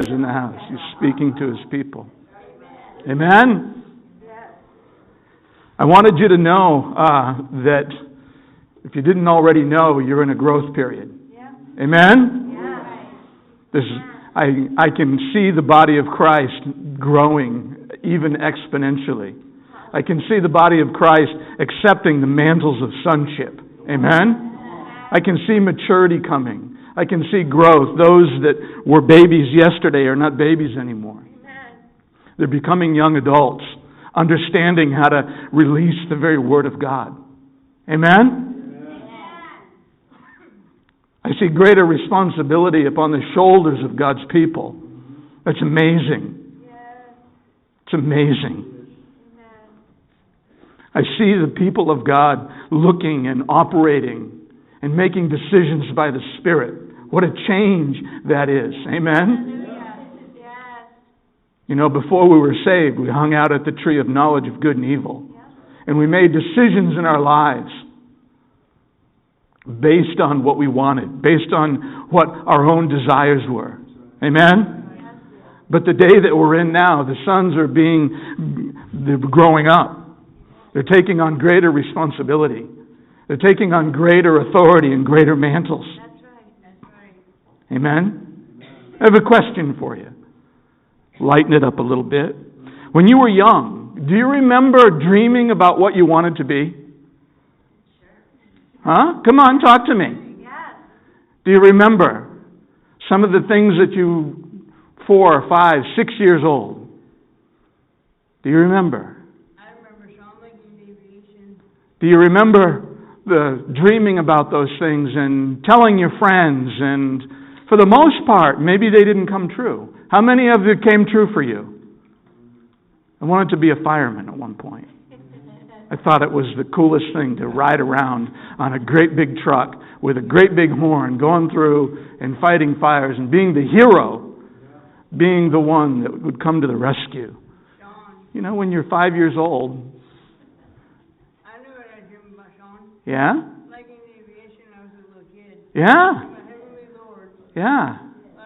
is in the house. He's speaking to his people. Amen? I wanted you to know uh, that if you didn't already know, you're in a growth period. Amen? This, I, I can see the body of Christ growing even exponentially. I can see the body of Christ accepting the mantles of sonship. Amen? I can see maturity coming. I can see growth. Those that were babies yesterday are not babies anymore. They're becoming young adults, understanding how to release the very Word of God. Amen? I see greater responsibility upon the shoulders of God's people. That's amazing. It's amazing. I see the people of God looking and operating and making decisions by the Spirit. What a change that is. Amen? You know, before we were saved, we hung out at the tree of knowledge of good and evil. And we made decisions in our lives based on what we wanted, based on what our own desires were. Amen? But the day that we're in now, the sons are being, they're growing up. They're taking on greater responsibility. They're taking on greater authority and greater mantles. That's right. That's right. Amen? I have a question for you. Lighten it up a little bit. When you were young, do you remember dreaming about what you wanted to be? Huh? Come on, talk to me. Yes. Do you remember some of the things that you, four, five, six years old? Do you remember? I remember Sean liking aviation. Do you remember the dreaming about those things and telling your friends and for the most part maybe they didn't come true. How many of it came true for you? I wanted to be a fireman at one point. I thought it was the coolest thing to ride around on a great big truck with a great big horn going through and fighting fires and being the hero, being the one that would come to the rescue. You know, when you're five years old, I knew what I dreamed about Sean. yeah? Liking aviation when I was a little kid. Yeah. I'm a heavenly Lord. Yeah.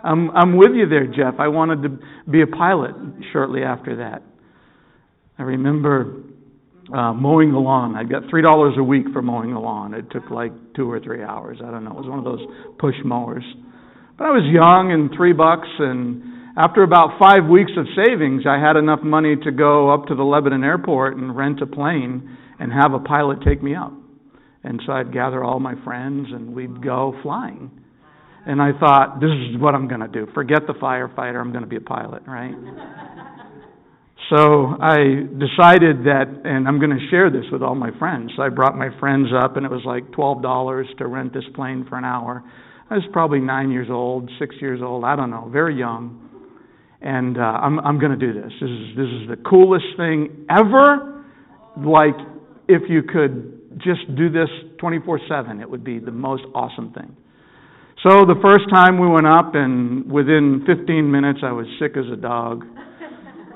I'm I'm with you there, Jeff. I wanted to be a pilot shortly after that. I remember uh, mowing the lawn. I got three dollars a week for mowing the lawn. It took like two or three hours. I don't know. It was one of those push mowers. But I was young and three bucks and after about five weeks of savings I had enough money to go up to the Lebanon airport and rent a plane and have a pilot take me up. And so I'd gather all my friends and we'd go flying. And I thought, this is what I'm going to do. Forget the firefighter. I'm going to be a pilot, right? So I decided that, and I'm going to share this with all my friends. So I brought my friends up, and it was like $12 to rent this plane for an hour. I was probably nine years old, six years old, I don't know, very young. And uh, I'm, I'm going to do this. This is, this is the coolest thing ever. Like, if you could just do this 24 7, it would be the most awesome thing. So the first time we went up, and within 15 minutes, I was sick as a dog.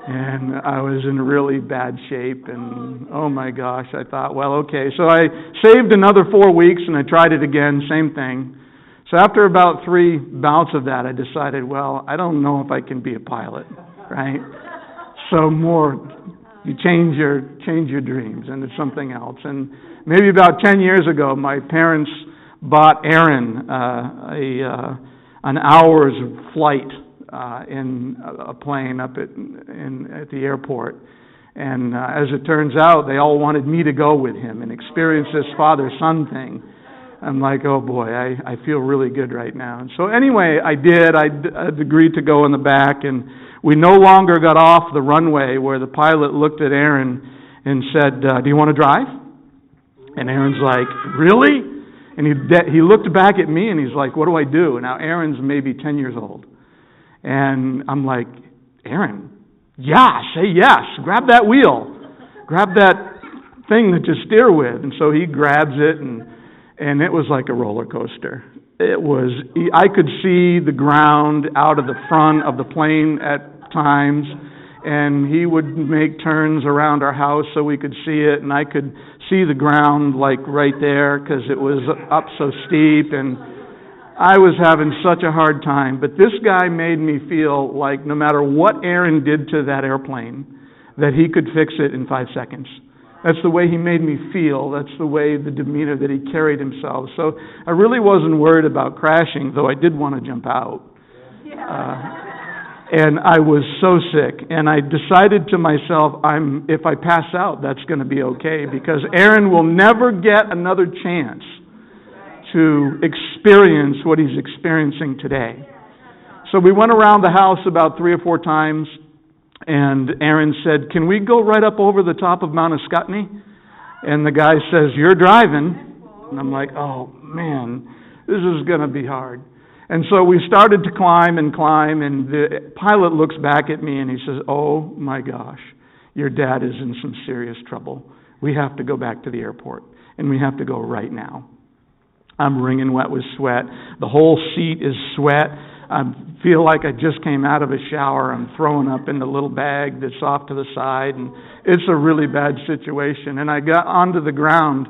And I was in really bad shape, and oh my gosh, I thought, well, okay. So I saved another four weeks, and I tried it again, same thing. So after about three bouts of that, I decided, well, I don't know if I can be a pilot, right? So more, you change your change your dreams into something else. And maybe about ten years ago, my parents bought Aaron uh, a uh, an hour's flight uh, in a plane up at in, at the airport. And uh, as it turns out, they all wanted me to go with him and experience this father son thing. I'm like, oh boy, I, I feel really good right now. And so anyway, I did. I agreed to go in the back, and we no longer got off the runway where the pilot looked at Aaron and said, uh, "Do you want to drive?" And Aaron's like, "Really?" And he he looked back at me and he's like, "What do I do?" Now Aaron's maybe 10 years old. And I'm like, "Aaron, yeah, say yes. Grab that wheel. Grab that thing that you steer with." And so he grabs it and and it was like a roller coaster. It was I could see the ground out of the front of the plane at times and he would make turns around our house so we could see it and I could see the ground like right there cuz it was up so steep and I was having such a hard time. But this guy made me feel like no matter what Aaron did to that airplane, that he could fix it in five seconds. That's the way he made me feel. That's the way, the demeanor that he carried himself. So I really wasn't worried about crashing, though I did want to jump out. Uh, and I was so sick. And I decided to myself, I'm, if I pass out, that's going to be okay because Aaron will never get another chance to experience what he's experiencing today. So we went around the house about three or four times, and Aaron said, Can we go right up over the top of Mount Ascutney? And the guy says, You're driving. And I'm like, Oh, man, this is going to be hard. And so we started to climb and climb, and the pilot looks back at me and he says, Oh my gosh, your dad is in some serious trouble. We have to go back to the airport, and we have to go right now. I'm wringing wet with sweat. The whole seat is sweat. I feel like I just came out of a shower. I'm throwing up in the little bag that's off to the side, and it's a really bad situation. And I got onto the ground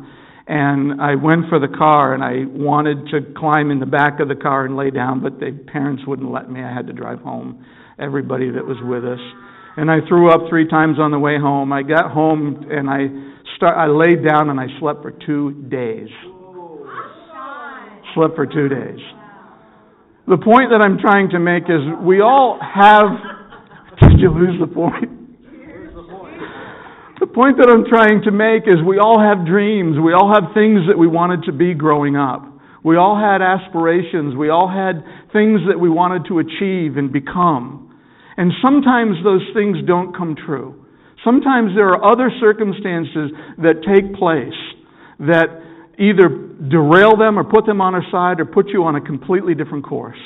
and I went for the car and I wanted to climb in the back of the car and lay down, but the parents wouldn't let me. I had to drive home, everybody that was with us. And I threw up three times on the way home. I got home and I start I laid down and I slept for 2 days. Slept for 2 days. The point that I'm trying to make is we all have Did you lose the point? Point that I'm trying to make is we all have dreams. We all have things that we wanted to be growing up. We all had aspirations. We all had things that we wanted to achieve and become. And sometimes those things don't come true. Sometimes there are other circumstances that take place that either derail them or put them on our side or put you on a completely different course.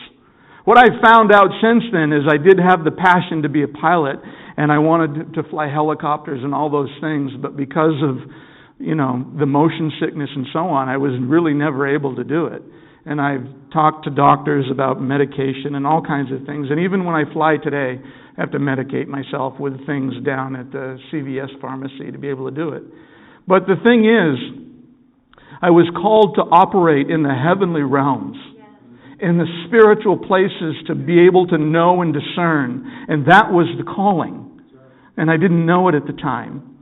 What I've found out since then is I did have the passion to be a pilot, and I wanted to fly helicopters and all those things, but because of you know the motion sickness and so on, I was really never able to do it. And I've talked to doctors about medication and all kinds of things. And even when I fly today, I have to medicate myself with things down at the CVS pharmacy to be able to do it. But the thing is, I was called to operate in the heavenly realms in the spiritual places to be able to know and discern. And that was the calling. And I didn't know it at the time.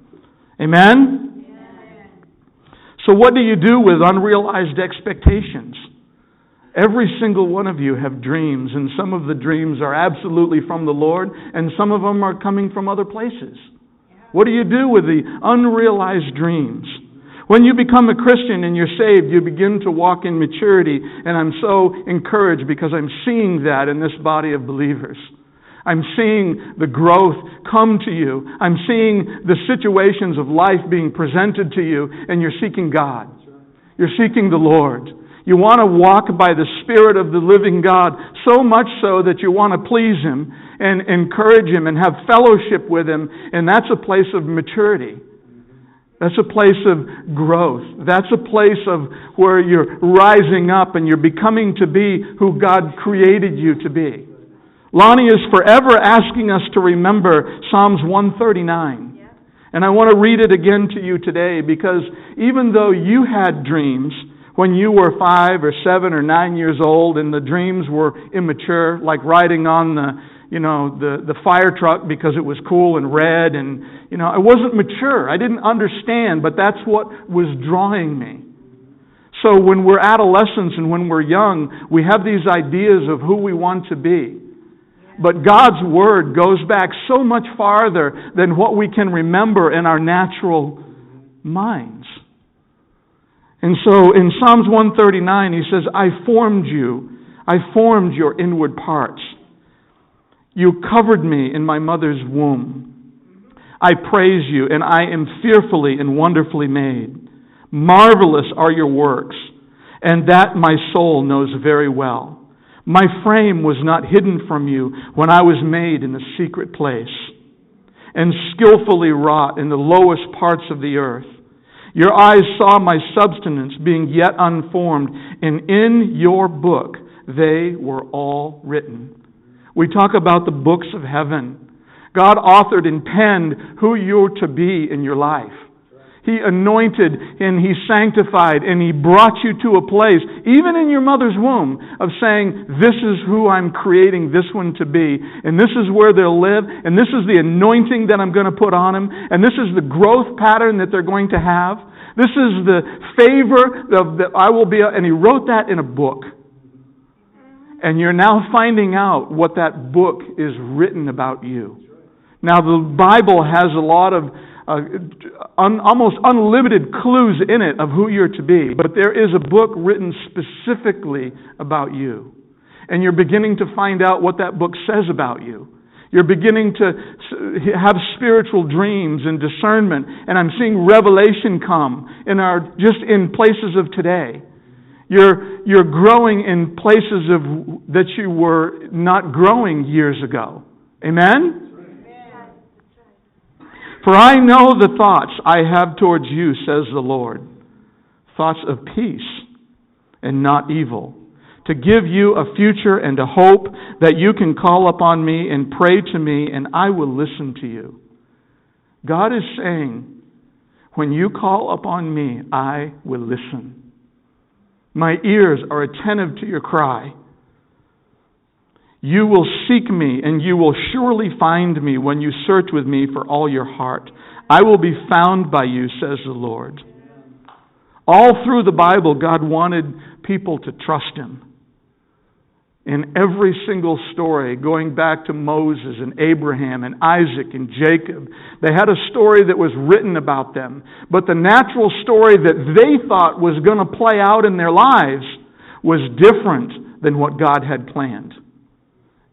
Amen? So, what do you do with unrealized expectations? Every single one of you have dreams, and some of the dreams are absolutely from the Lord, and some of them are coming from other places. What do you do with the unrealized dreams? When you become a Christian and you're saved, you begin to walk in maturity, and I'm so encouraged because I'm seeing that in this body of believers. I'm seeing the growth come to you. I'm seeing the situations of life being presented to you, and you're seeking God. You're seeking the Lord. You want to walk by the Spirit of the living God so much so that you want to please Him and encourage Him and have fellowship with Him, and that's a place of maturity. That's a place of growth. That's a place of where you're rising up and you're becoming to be who God created you to be. Lonnie is forever asking us to remember Psalms 139. And I want to read it again to you today because even though you had dreams when you were five or seven or nine years old and the dreams were immature, like riding on the you know, the, the fire truck because it was cool and red and, you know, I wasn't mature. I didn't understand, but that's what was drawing me. So when we're adolescents and when we're young, we have these ideas of who we want to be. But God's Word goes back so much farther than what we can remember in our natural minds. And so in Psalms 139, he says, I formed you. I formed your inward parts. You covered me in my mother's womb. I praise you, and I am fearfully and wonderfully made. Marvelous are your works, and that my soul knows very well. My frame was not hidden from you when I was made in the secret place and skillfully wrought in the lowest parts of the earth. Your eyes saw my substance being yet unformed, and in your book they were all written we talk about the books of heaven. God authored and penned who you're to be in your life. He anointed and He sanctified and He brought you to a place, even in your mother's womb, of saying, This is who I'm creating this one to be, and this is where they'll live, and this is the anointing that I'm going to put on them, and this is the growth pattern that they're going to have. This is the favor that I will be, and He wrote that in a book. And you're now finding out what that book is written about you. Now, the Bible has a lot of uh, un, almost unlimited clues in it of who you're to be, but there is a book written specifically about you. And you're beginning to find out what that book says about you. You're beginning to have spiritual dreams and discernment, and I'm seeing revelation come in our just in places of today. You're, you're growing in places of, that you were not growing years ago. Amen? For I know the thoughts I have towards you, says the Lord thoughts of peace and not evil, to give you a future and a hope that you can call upon me and pray to me, and I will listen to you. God is saying, when you call upon me, I will listen. My ears are attentive to your cry. You will seek me, and you will surely find me when you search with me for all your heart. I will be found by you, says the Lord. All through the Bible, God wanted people to trust Him in every single story, going back to Moses and Abraham and Isaac and Jacob. They had a story that was written about them, but the natural story that they thought was going to play out in their lives was different than what God had planned.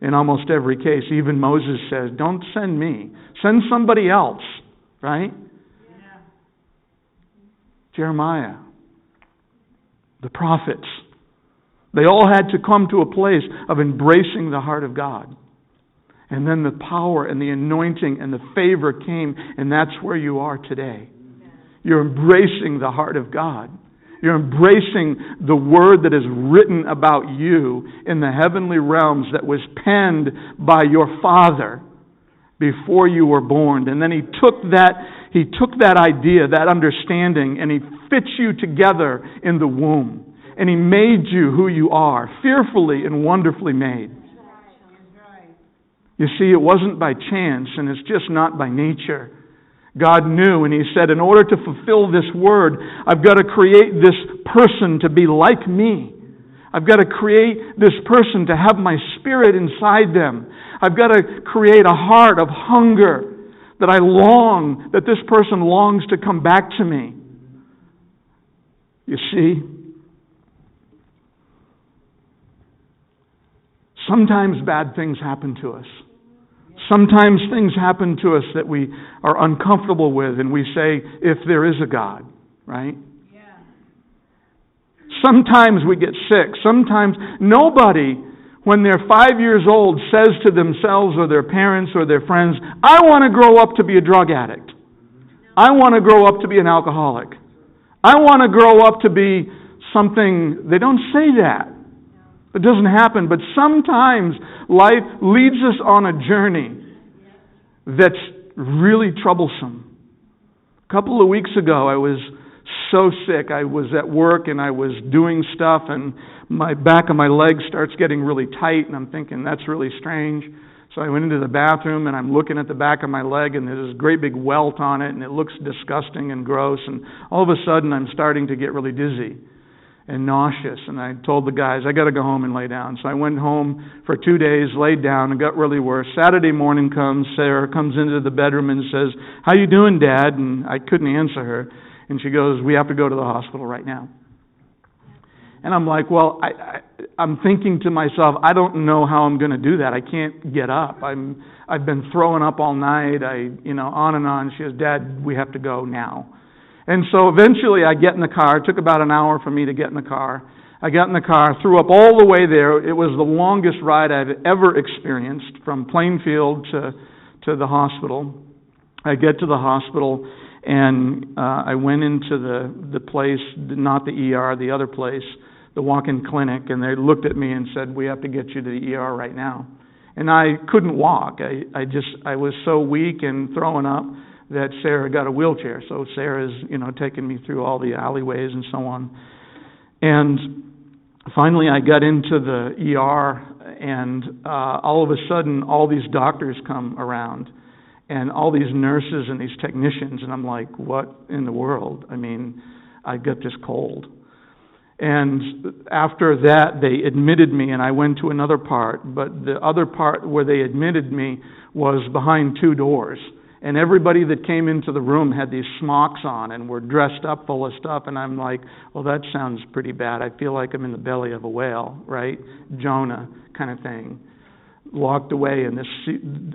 In almost every case, even Moses says, Don't send me, send somebody else, right? Yeah. Jeremiah, the prophets they all had to come to a place of embracing the heart of God. And then the power and the anointing and the favor came, and that's where you are today. You're embracing the heart of God. You're embracing the word that is written about you in the heavenly realms that was penned by your father before you were born. And then he took that, he took that idea, that understanding, and he fits you together in the womb and He made you who you are, fearfully and wonderfully made. You see, it wasn't by chance, and it's just not by nature. God knew, and He said, In order to fulfill this word, I've got to create this person to be like me. I've got to create this person to have my spirit inside them. I've got to create a heart of hunger that I long, that this person longs to come back to me. You see, Sometimes bad things happen to us. Sometimes things happen to us that we are uncomfortable with, and we say, if there is a God, right? Yeah. Sometimes we get sick. Sometimes nobody, when they're five years old, says to themselves or their parents or their friends, I want to grow up to be a drug addict. I want to grow up to be an alcoholic. I want to grow up to be something. They don't say that. It doesn't happen, but sometimes life leads us on a journey that's really troublesome. A couple of weeks ago, I was so sick. I was at work and I was doing stuff, and my back of my leg starts getting really tight, and I'm thinking, that's really strange. So I went into the bathroom and I'm looking at the back of my leg, and there's this great big welt on it, and it looks disgusting and gross. And all of a sudden, I'm starting to get really dizzy and nauseous. And I told the guys, I got to go home and lay down. So I went home for two days, laid down, and got really worse. Saturday morning comes, Sarah comes into the bedroom and says, How you doing, Dad? And I couldn't answer her. And she goes, We have to go to the hospital right now. And I'm like, Well, I, I, I'm thinking to myself, I don't know how I'm going to do that. I can't get up. I'm, I've been throwing up all night. I, you know, on and on. She goes, Dad, we have to go now. And so eventually I get in the car. It took about an hour for me to get in the car. I got in the car, threw up all the way there. It was the longest ride I've ever experienced from Plainfield to, to the hospital. I get to the hospital and uh, I went into the, the place, not the ER, the other place, the walk in clinic, and they looked at me and said, We have to get you to the ER right now. And I couldn't walk. I, I just, I was so weak and throwing up that Sarah got a wheelchair. So Sarah's, you know, taking me through all the alleyways and so on. And finally, I got into the ER, and uh, all of a sudden, all these doctors come around, and all these nurses and these technicians, and I'm like, what in the world? I mean, I got this cold. And after that, they admitted me, and I went to another part. But the other part where they admitted me was behind two doors. And everybody that came into the room had these smocks on and were dressed up full of stuff. And I'm like, well, that sounds pretty bad. I feel like I'm in the belly of a whale, right? Jonah kind of thing. Locked away in this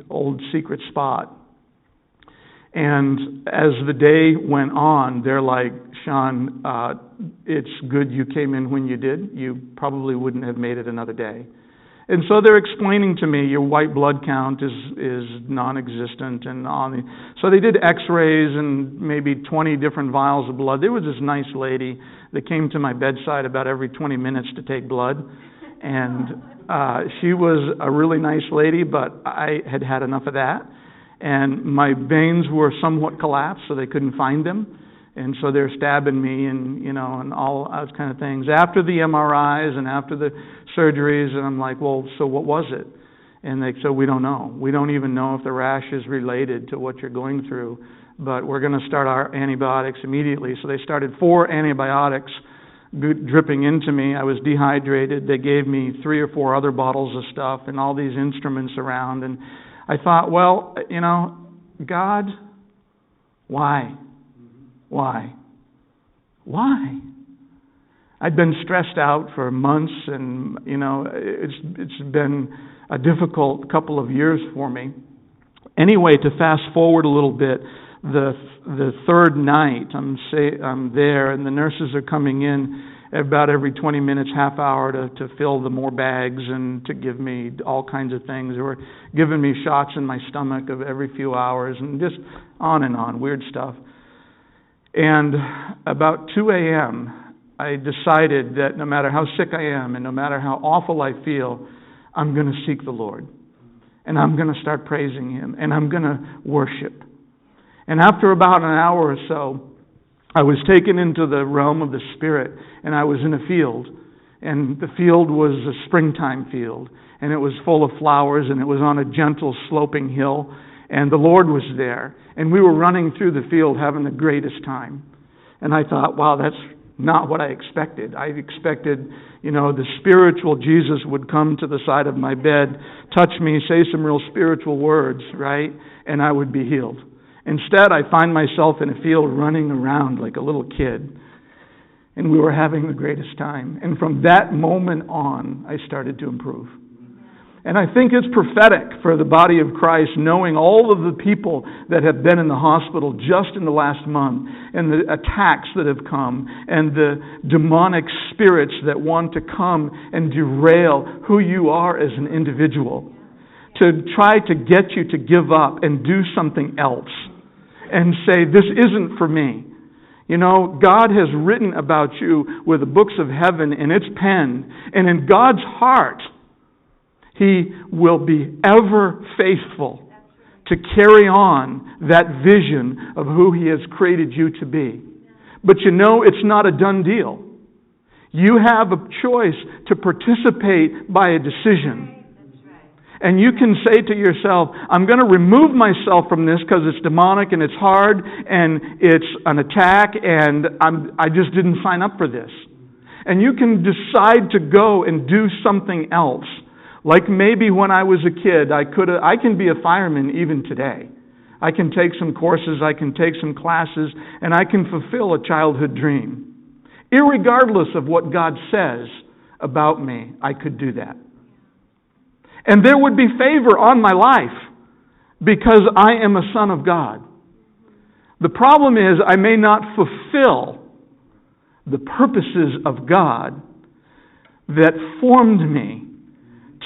old secret spot. And as the day went on, they're like, Sean, uh, it's good you came in when you did. You probably wouldn't have made it another day. And so they're explaining to me your white blood count is is non-existent and on the, so they did x-rays and maybe 20 different vials of blood. There was this nice lady that came to my bedside about every 20 minutes to take blood and uh she was a really nice lady, but I had had enough of that. And my veins were somewhat collapsed so they couldn't find them and so they're stabbing me and you know and all those kind of things after the MRIs and after the surgeries and I'm like well so what was it? And they said we don't know. We don't even know if the rash is related to what you're going through but we're going to start our antibiotics immediately. So they started four antibiotics dripping into me. I was dehydrated. They gave me three or four other bottles of stuff and all these instruments around. And I thought well you know God why? Why? Why? I'd been stressed out for months, and you know, it's it's been a difficult couple of years for me. Anyway, to fast forward a little bit, the the third night, I'm say I'm there, and the nurses are coming in about every 20 minutes, half hour to to fill the more bags and to give me all kinds of things. They were giving me shots in my stomach of every few hours, and just on and on, weird stuff. And about 2 a.m., I decided that no matter how sick I am and no matter how awful I feel, I'm going to seek the Lord. And I'm going to start praising Him. And I'm going to worship. And after about an hour or so, I was taken into the realm of the Spirit, and I was in a field. And the field was a springtime field, and it was full of flowers, and it was on a gentle sloping hill and the Lord was there. And we were running through the field having the greatest time. And I thought, wow, that's not what I expected. I expected, you know, the spiritual Jesus would come to the side of my bed, touch me, say some real spiritual words, right? And I would be healed. Instead, I find myself in a field running around like a little kid. And we were having the greatest time. And from that moment on, I started to improve. And I think it's prophetic for the body of Christ, knowing all of the people that have been in the hospital just in the last month, and the attacks that have come, and the demonic spirits that want to come and derail who you are as an individual, to try to get you to give up and do something else, and say, This isn't for me. You know, God has written about you with the books of heaven in its pen, and in God's heart, he will be ever faithful to carry on that vision of who He has created you to be. But you know, it's not a done deal. You have a choice to participate by a decision. And you can say to yourself, I'm going to remove myself from this because it's demonic and it's hard and it's an attack and I'm, I just didn't sign up for this. And you can decide to go and do something else. Like maybe when I was a kid, I could I can be a fireman even today. I can take some courses, I can take some classes, and I can fulfill a childhood dream. Irregardless of what God says about me, I could do that. And there would be favor on my life because I am a son of God. The problem is, I may not fulfill the purposes of God that formed me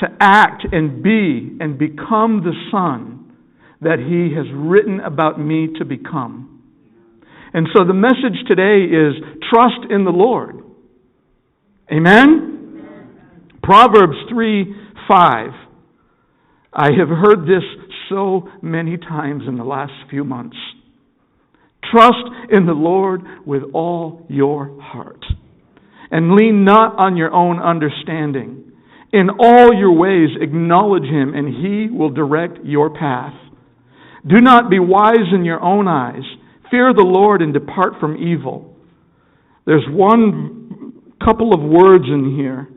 to act and be and become the son that he has written about me to become. And so the message today is trust in the Lord. Amen? Proverbs 3 5. I have heard this so many times in the last few months. Trust in the Lord with all your heart. And lean not on your own understanding. In all your ways acknowledge him, and he will direct your path. Do not be wise in your own eyes. Fear the Lord and depart from evil. There's one couple of words in here.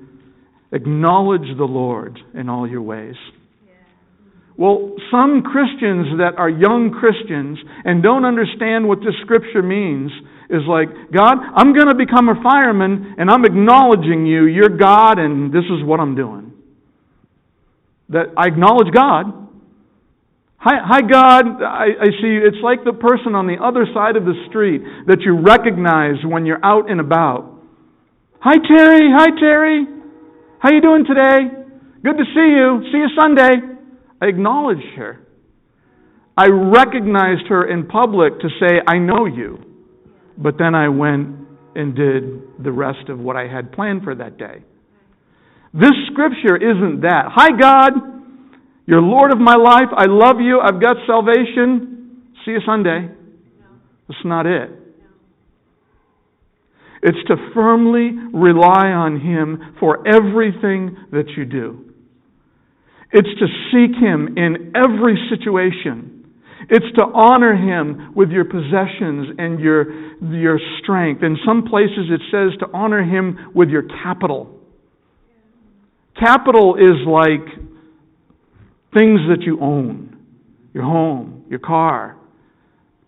Acknowledge the Lord in all your ways. Well, some Christians that are young Christians and don't understand what this scripture means is like, God, I'm going to become a fireman and I'm acknowledging you. You're God and this is what I'm doing. That I acknowledge God. Hi, hi God. I, I see it's like the person on the other side of the street that you recognize when you're out and about. Hi, Terry. Hi, Terry. How you doing today? Good to see you. See you Sunday. I acknowledged her. I recognized her in public to say, I know you. But then I went and did the rest of what I had planned for that day. This scripture isn't that. Hi, God. You're Lord of my life. I love you. I've got salvation. See you Sunday. That's not it. It's to firmly rely on Him for everything that you do. It's to seek Him in every situation. It's to honor Him with your possessions and your, your strength. In some places it says to honor Him with your capital. Capital is like things that you own your home, your car,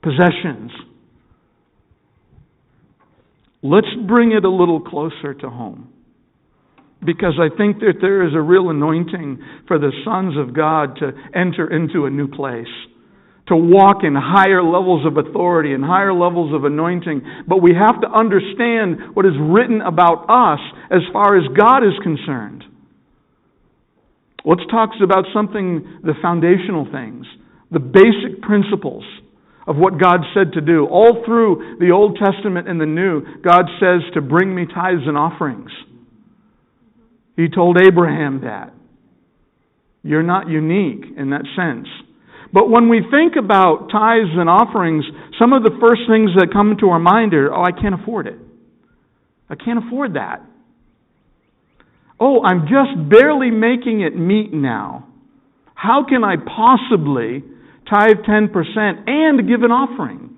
possessions. Let's bring it a little closer to home because I think that there is a real anointing for the sons of God to enter into a new place, to walk in higher levels of authority and higher levels of anointing. But we have to understand what is written about us as far as God is concerned. Let's talk about something, the foundational things, the basic principles of what God said to do. All through the Old Testament and the New, God says to bring me tithes and offerings. He told Abraham that. You're not unique in that sense. But when we think about tithes and offerings, some of the first things that come to our mind are, oh, I can't afford it. I can't afford that. Oh, I'm just barely making it meet now. How can I possibly tithe 10% and give an offering?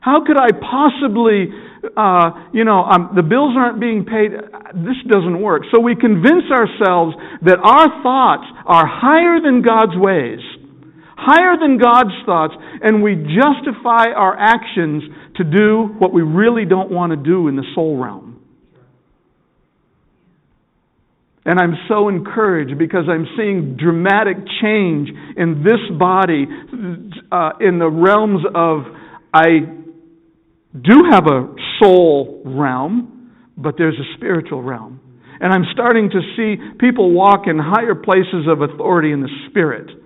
How could I possibly uh, you know, um, the bills aren't being paid. This doesn't work. So we convince ourselves that our thoughts are higher than God's ways, higher than God's thoughts, and we justify our actions to do what we really don't want to do in the soul realm. And I'm so encouraged because I'm seeing dramatic change in this body uh, in the realms of I do have a soul realm, but there's a spiritual realm. And I'm starting to see people walk in higher places of authority in the spirit.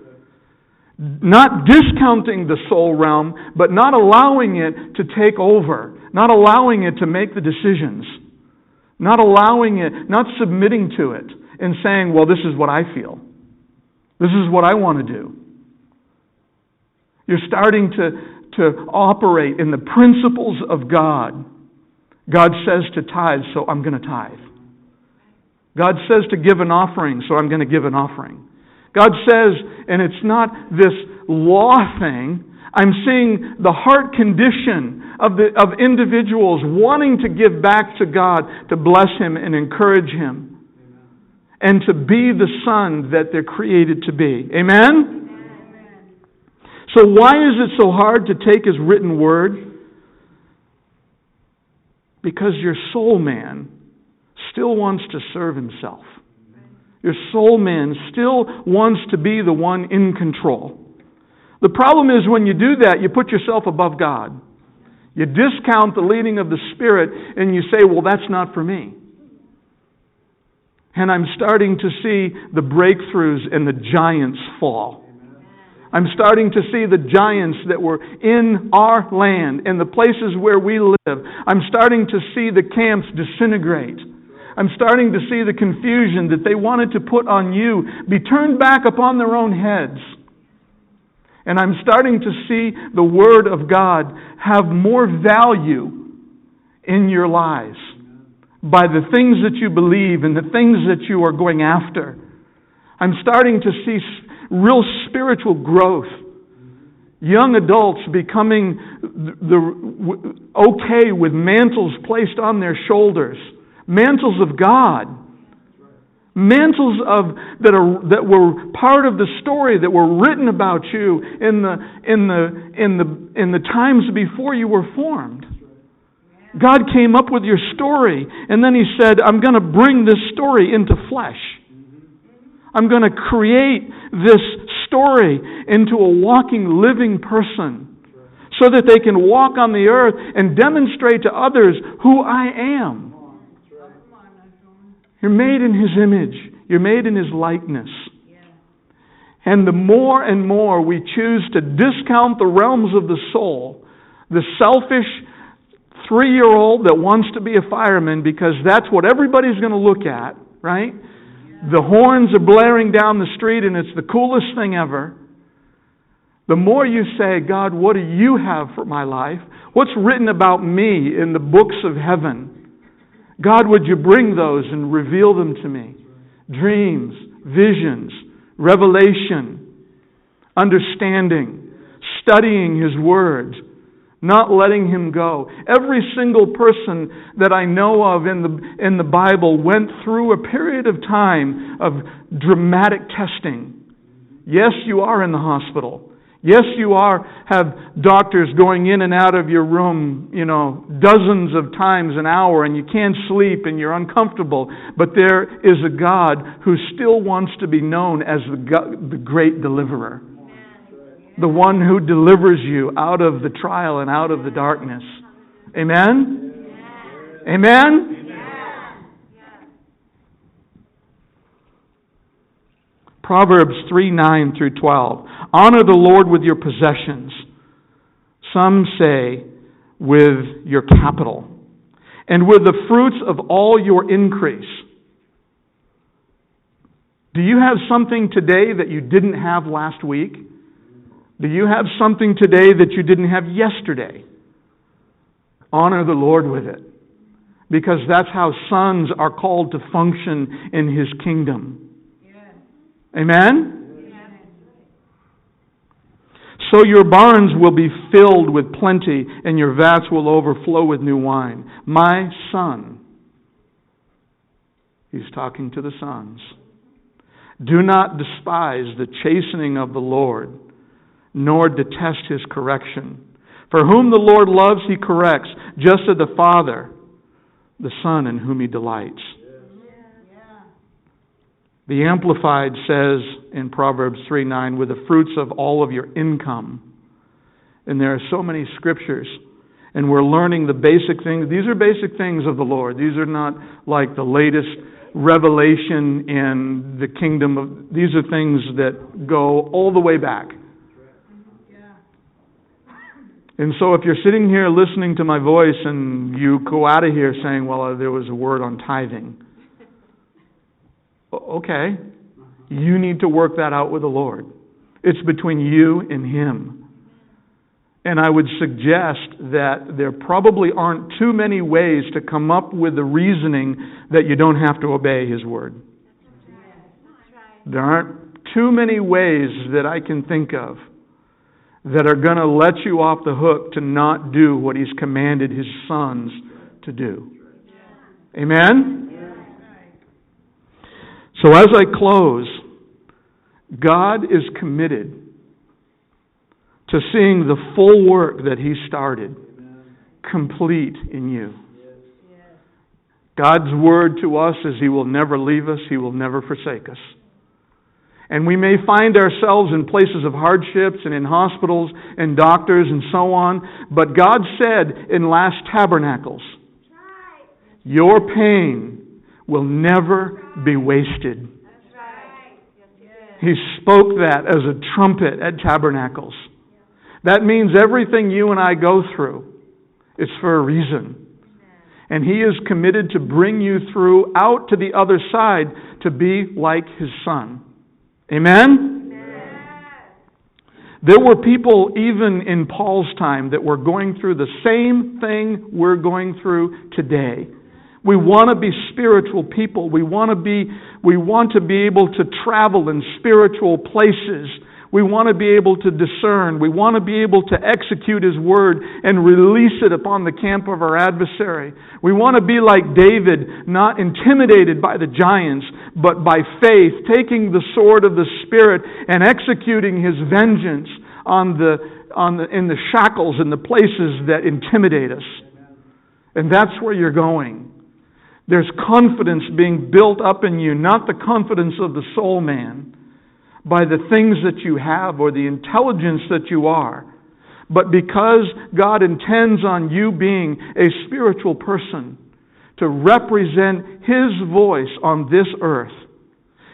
Not discounting the soul realm, but not allowing it to take over, not allowing it to make the decisions, not allowing it, not submitting to it, and saying, well, this is what I feel. This is what I want to do. You're starting to to operate in the principles of God. God says to tithe, so I'm going to tithe. God says to give an offering, so I'm going to give an offering. God says, and it's not this law thing, I'm seeing the heart condition of, the, of individuals wanting to give back to God to bless Him and encourage Him and to be the son that they're created to be. Amen? So, why is it so hard to take His written word? Because your soul man still wants to serve himself. Your soul man still wants to be the one in control. The problem is when you do that, you put yourself above God. You discount the leading of the Spirit and you say, well, that's not for me. And I'm starting to see the breakthroughs and the giants fall. I'm starting to see the giants that were in our land, in the places where we live. I'm starting to see the camps disintegrate. I'm starting to see the confusion that they wanted to put on you be turned back upon their own heads. And I'm starting to see the Word of God have more value in your lives by the things that you believe and the things that you are going after. I'm starting to see real spiritual growth. Young adults becoming the, okay with mantles placed on their shoulders, mantles of God Mantles of, that, are, that were part of the story that were written about you in the, in, the, in, the, in the times before you were formed. God came up with your story, and then He said, I'm going to bring this story into flesh. I'm going to create this story into a walking, living person so that they can walk on the earth and demonstrate to others who I am. You're made in His image. You're made in His likeness. And the more and more we choose to discount the realms of the soul, the selfish three year old that wants to be a fireman because that's what everybody's going to look at, right? The horns are blaring down the street and it's the coolest thing ever. The more you say, God, what do you have for my life? What's written about me in the books of heaven? God, would you bring those and reveal them to me? Dreams, visions, revelation, understanding, studying His Word, not letting Him go. Every single person that I know of in the, in the Bible went through a period of time of dramatic testing. Yes, you are in the hospital. Yes, you are have doctors going in and out of your room, you know, dozens of times an hour and you can't sleep and you're uncomfortable, but there is a God who still wants to be known as the God, the great deliverer. The one who delivers you out of the trial and out of the darkness. Amen. Amen. Proverbs 3 9 through 12. Honor the Lord with your possessions. Some say, with your capital, and with the fruits of all your increase. Do you have something today that you didn't have last week? Do you have something today that you didn't have yesterday? Honor the Lord with it. Because that's how sons are called to function in His kingdom. Amen? So your barns will be filled with plenty, and your vats will overflow with new wine. My son, he's talking to the sons, do not despise the chastening of the Lord, nor detest his correction. For whom the Lord loves, he corrects, just as the Father, the Son in whom he delights. The Amplified says in Proverbs 3 9, with the fruits of all of your income. And there are so many scriptures, and we're learning the basic things. These are basic things of the Lord. These are not like the latest revelation in the kingdom of. These are things that go all the way back. And so, if you're sitting here listening to my voice and you go out of here saying, Well, there was a word on tithing, Okay. You need to work that out with the Lord. It's between you and Him. And I would suggest that there probably aren't too many ways to come up with the reasoning that you don't have to obey His Word. There aren't too many ways that I can think of that are going to let you off the hook to not do what He's commanded His sons to do. Amen? So as I close, God is committed to seeing the full work that He started complete in you. God's word to us is He will never leave us, He will never forsake us. And we may find ourselves in places of hardships and in hospitals and doctors and so on, but God said in Last Tabernacles, Your pain will never be wasted. He spoke that as a trumpet at tabernacles. That means everything you and I go through it's for a reason. And He is committed to bring you through out to the other side to be like His Son. Amen? There were people even in Paul's time that were going through the same thing we're going through today. We want to be spiritual people. We want to be, we want to be able to travel in spiritual places. We want to be able to discern. We want to be able to execute His Word and release it upon the camp of our adversary. We want to be like David, not intimidated by the giants, but by faith, taking the sword of the Spirit and executing His vengeance on the, on the, in the shackles and the places that intimidate us. And that's where you're going. There's confidence being built up in you, not the confidence of the soul man by the things that you have or the intelligence that you are, but because God intends on you being a spiritual person to represent His voice on this earth,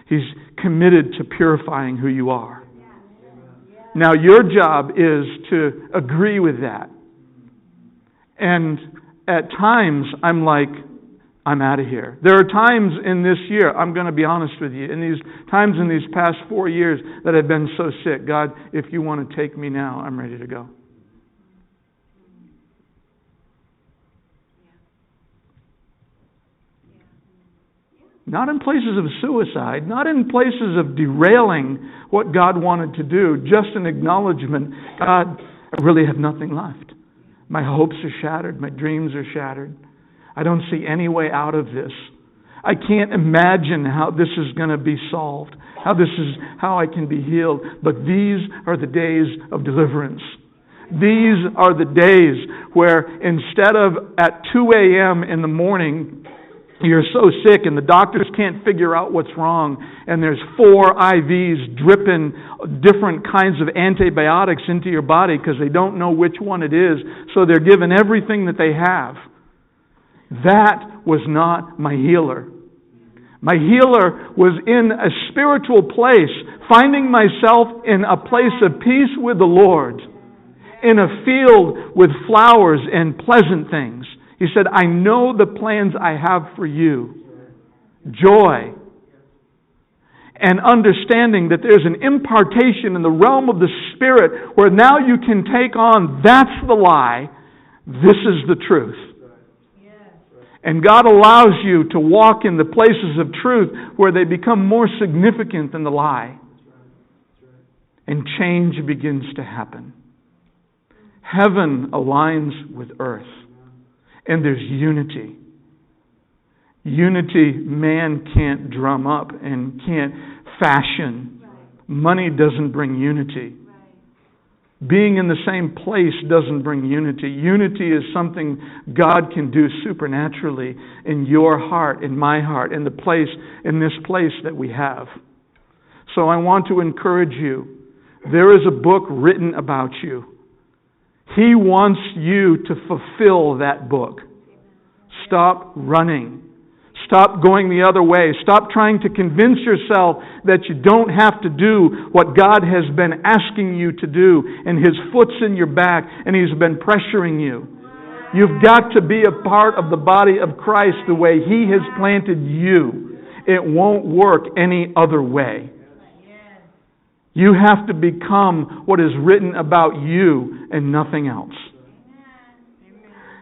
He's committed to purifying who you are. Now, your job is to agree with that. And at times, I'm like, I'm out of here. There are times in this year, I'm going to be honest with you, in these times in these past four years that I've been so sick. God, if you want to take me now, I'm ready to go. Not in places of suicide, not in places of derailing what God wanted to do, just an acknowledgement God, I really have nothing left. My hopes are shattered, my dreams are shattered. I don't see any way out of this. I can't imagine how this is going to be solved, how this is how I can be healed. But these are the days of deliverance. These are the days where instead of at 2 a.m. in the morning, you're so sick and the doctors can't figure out what's wrong, and there's four IVs dripping different kinds of antibiotics into your body because they don't know which one it is, so they're given everything that they have. That was not my healer. My healer was in a spiritual place, finding myself in a place of peace with the Lord, in a field with flowers and pleasant things. He said, I know the plans I have for you joy. And understanding that there's an impartation in the realm of the Spirit where now you can take on that's the lie, this is the truth. And God allows you to walk in the places of truth where they become more significant than the lie. And change begins to happen. Heaven aligns with earth, and there's unity. Unity man can't drum up and can't fashion. Money doesn't bring unity. Being in the same place doesn't bring unity. Unity is something God can do supernaturally in your heart, in my heart, in the place, in this place that we have. So I want to encourage you. There is a book written about you. He wants you to fulfill that book. Stop running. Stop going the other way. Stop trying to convince yourself that you don't have to do what God has been asking you to do, and His foot's in your back, and He's been pressuring you. You've got to be a part of the body of Christ the way He has planted you. It won't work any other way. You have to become what is written about you and nothing else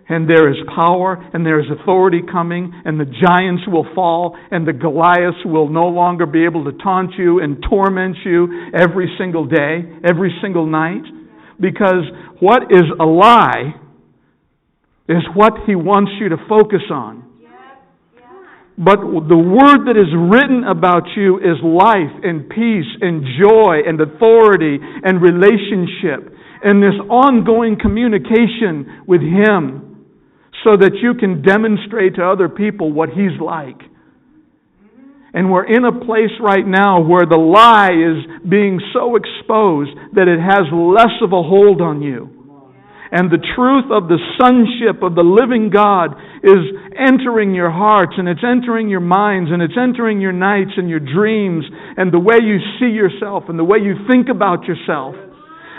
and there is power and there is authority coming and the giants will fall and the Goliaths will no longer be able to taunt you and torment you every single day, every single night. Because what is a lie is what he wants you to focus on. But the word that is written about you is life and peace and joy and authority and relationship and this ongoing communication with Him so that you can demonstrate to other people what He's like. And we're in a place right now where the lie is being so exposed that it has less of a hold on you. And the truth of the sonship of the living God is entering your hearts and it's entering your minds and it's entering your nights and your dreams and the way you see yourself and the way you think about yourself.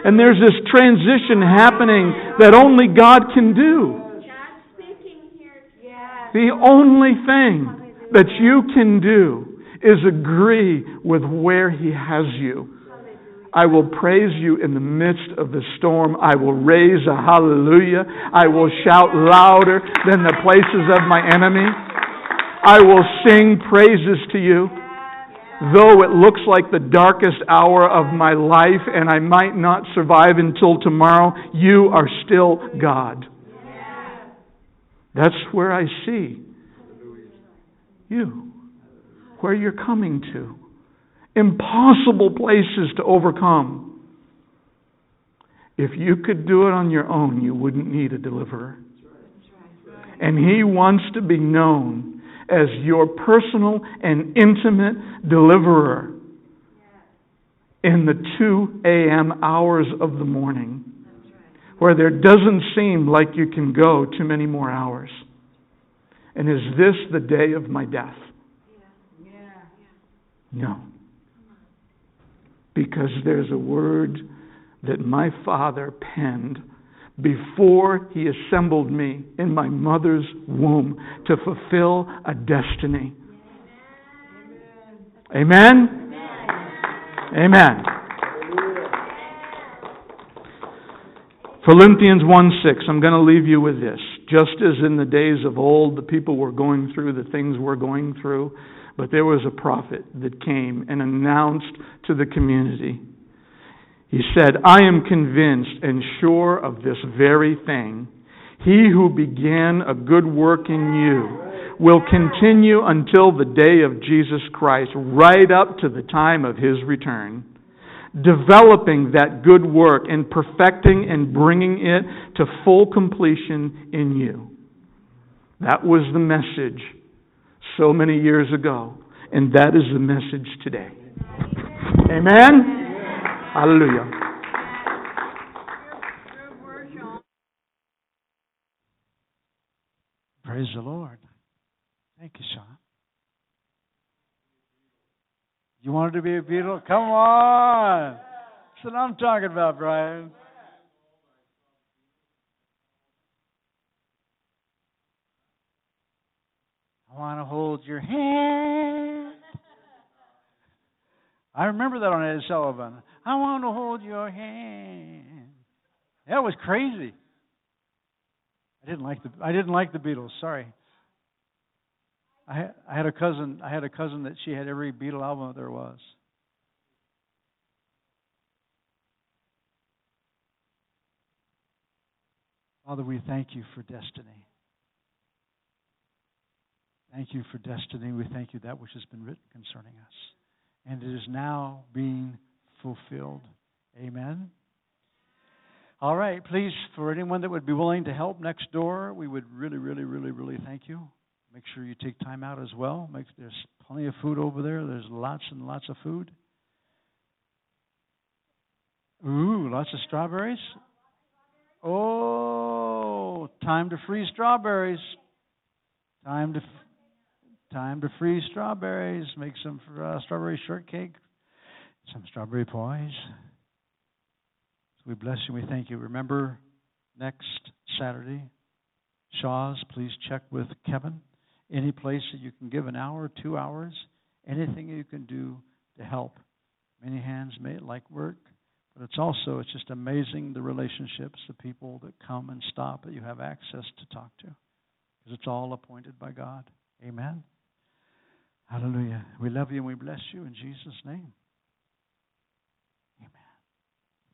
And there's this transition happening that only God can do. The only thing that you can do is agree with where He has you. I will praise you in the midst of the storm. I will raise a hallelujah. I will shout louder than the places of my enemy. I will sing praises to you. Though it looks like the darkest hour of my life and I might not survive until tomorrow, you are still God. That's where I see you, where you're coming to. Impossible places to overcome. If you could do it on your own, you wouldn't need a deliverer. And He wants to be known as your personal and intimate deliverer in the 2 a.m. hours of the morning where there doesn't seem like you can go too many more hours? And is this the day of my death? No. Because there's a word that my father penned before he assembled me in my mother's womb to fulfill a destiny. Amen? Amen. Amen. Philippians 1 6, I'm going to leave you with this. Just as in the days of old, the people were going through the things we're going through, but there was a prophet that came and announced to the community. He said, I am convinced and sure of this very thing. He who began a good work in you will continue until the day of Jesus Christ, right up to the time of his return developing that good work and perfecting and bringing it to full completion in you. That was the message so many years ago, and that is the message today. Amen? Hallelujah. Praise the Lord. Thank you, Sean. You wanted to be a Beatle? Come on. That's what I'm talking about, Brian. I want to hold your hand. I remember that on Ed Sullivan. I want to hold your hand. That was crazy. I didn't like the I didn't like the Beatles. Sorry. I had a cousin. I had a cousin that she had every Beatle album there was. Father, we thank you for destiny. Thank you for destiny. We thank you that which has been written concerning us. And it is now being fulfilled. Amen. All right, please, for anyone that would be willing to help next door, we would really, really, really, really thank you. Make sure you take time out as well. Make, there's plenty of food over there. There's lots and lots of food. Ooh, lots of strawberries. Oh, time to freeze strawberries. Time to time to freeze strawberries. Make some uh, strawberry shortcake. Some strawberry pies. So we bless you. We thank you. Remember next Saturday, Shaw's. Please check with Kevin any place that you can give an hour, two hours, anything you can do to help. Many hands may like work, but it's also it's just amazing the relationships, the people that come and stop that you have access to talk to, because it's all appointed by God. Amen. Hallelujah. We love you and we bless you in Jesus' name.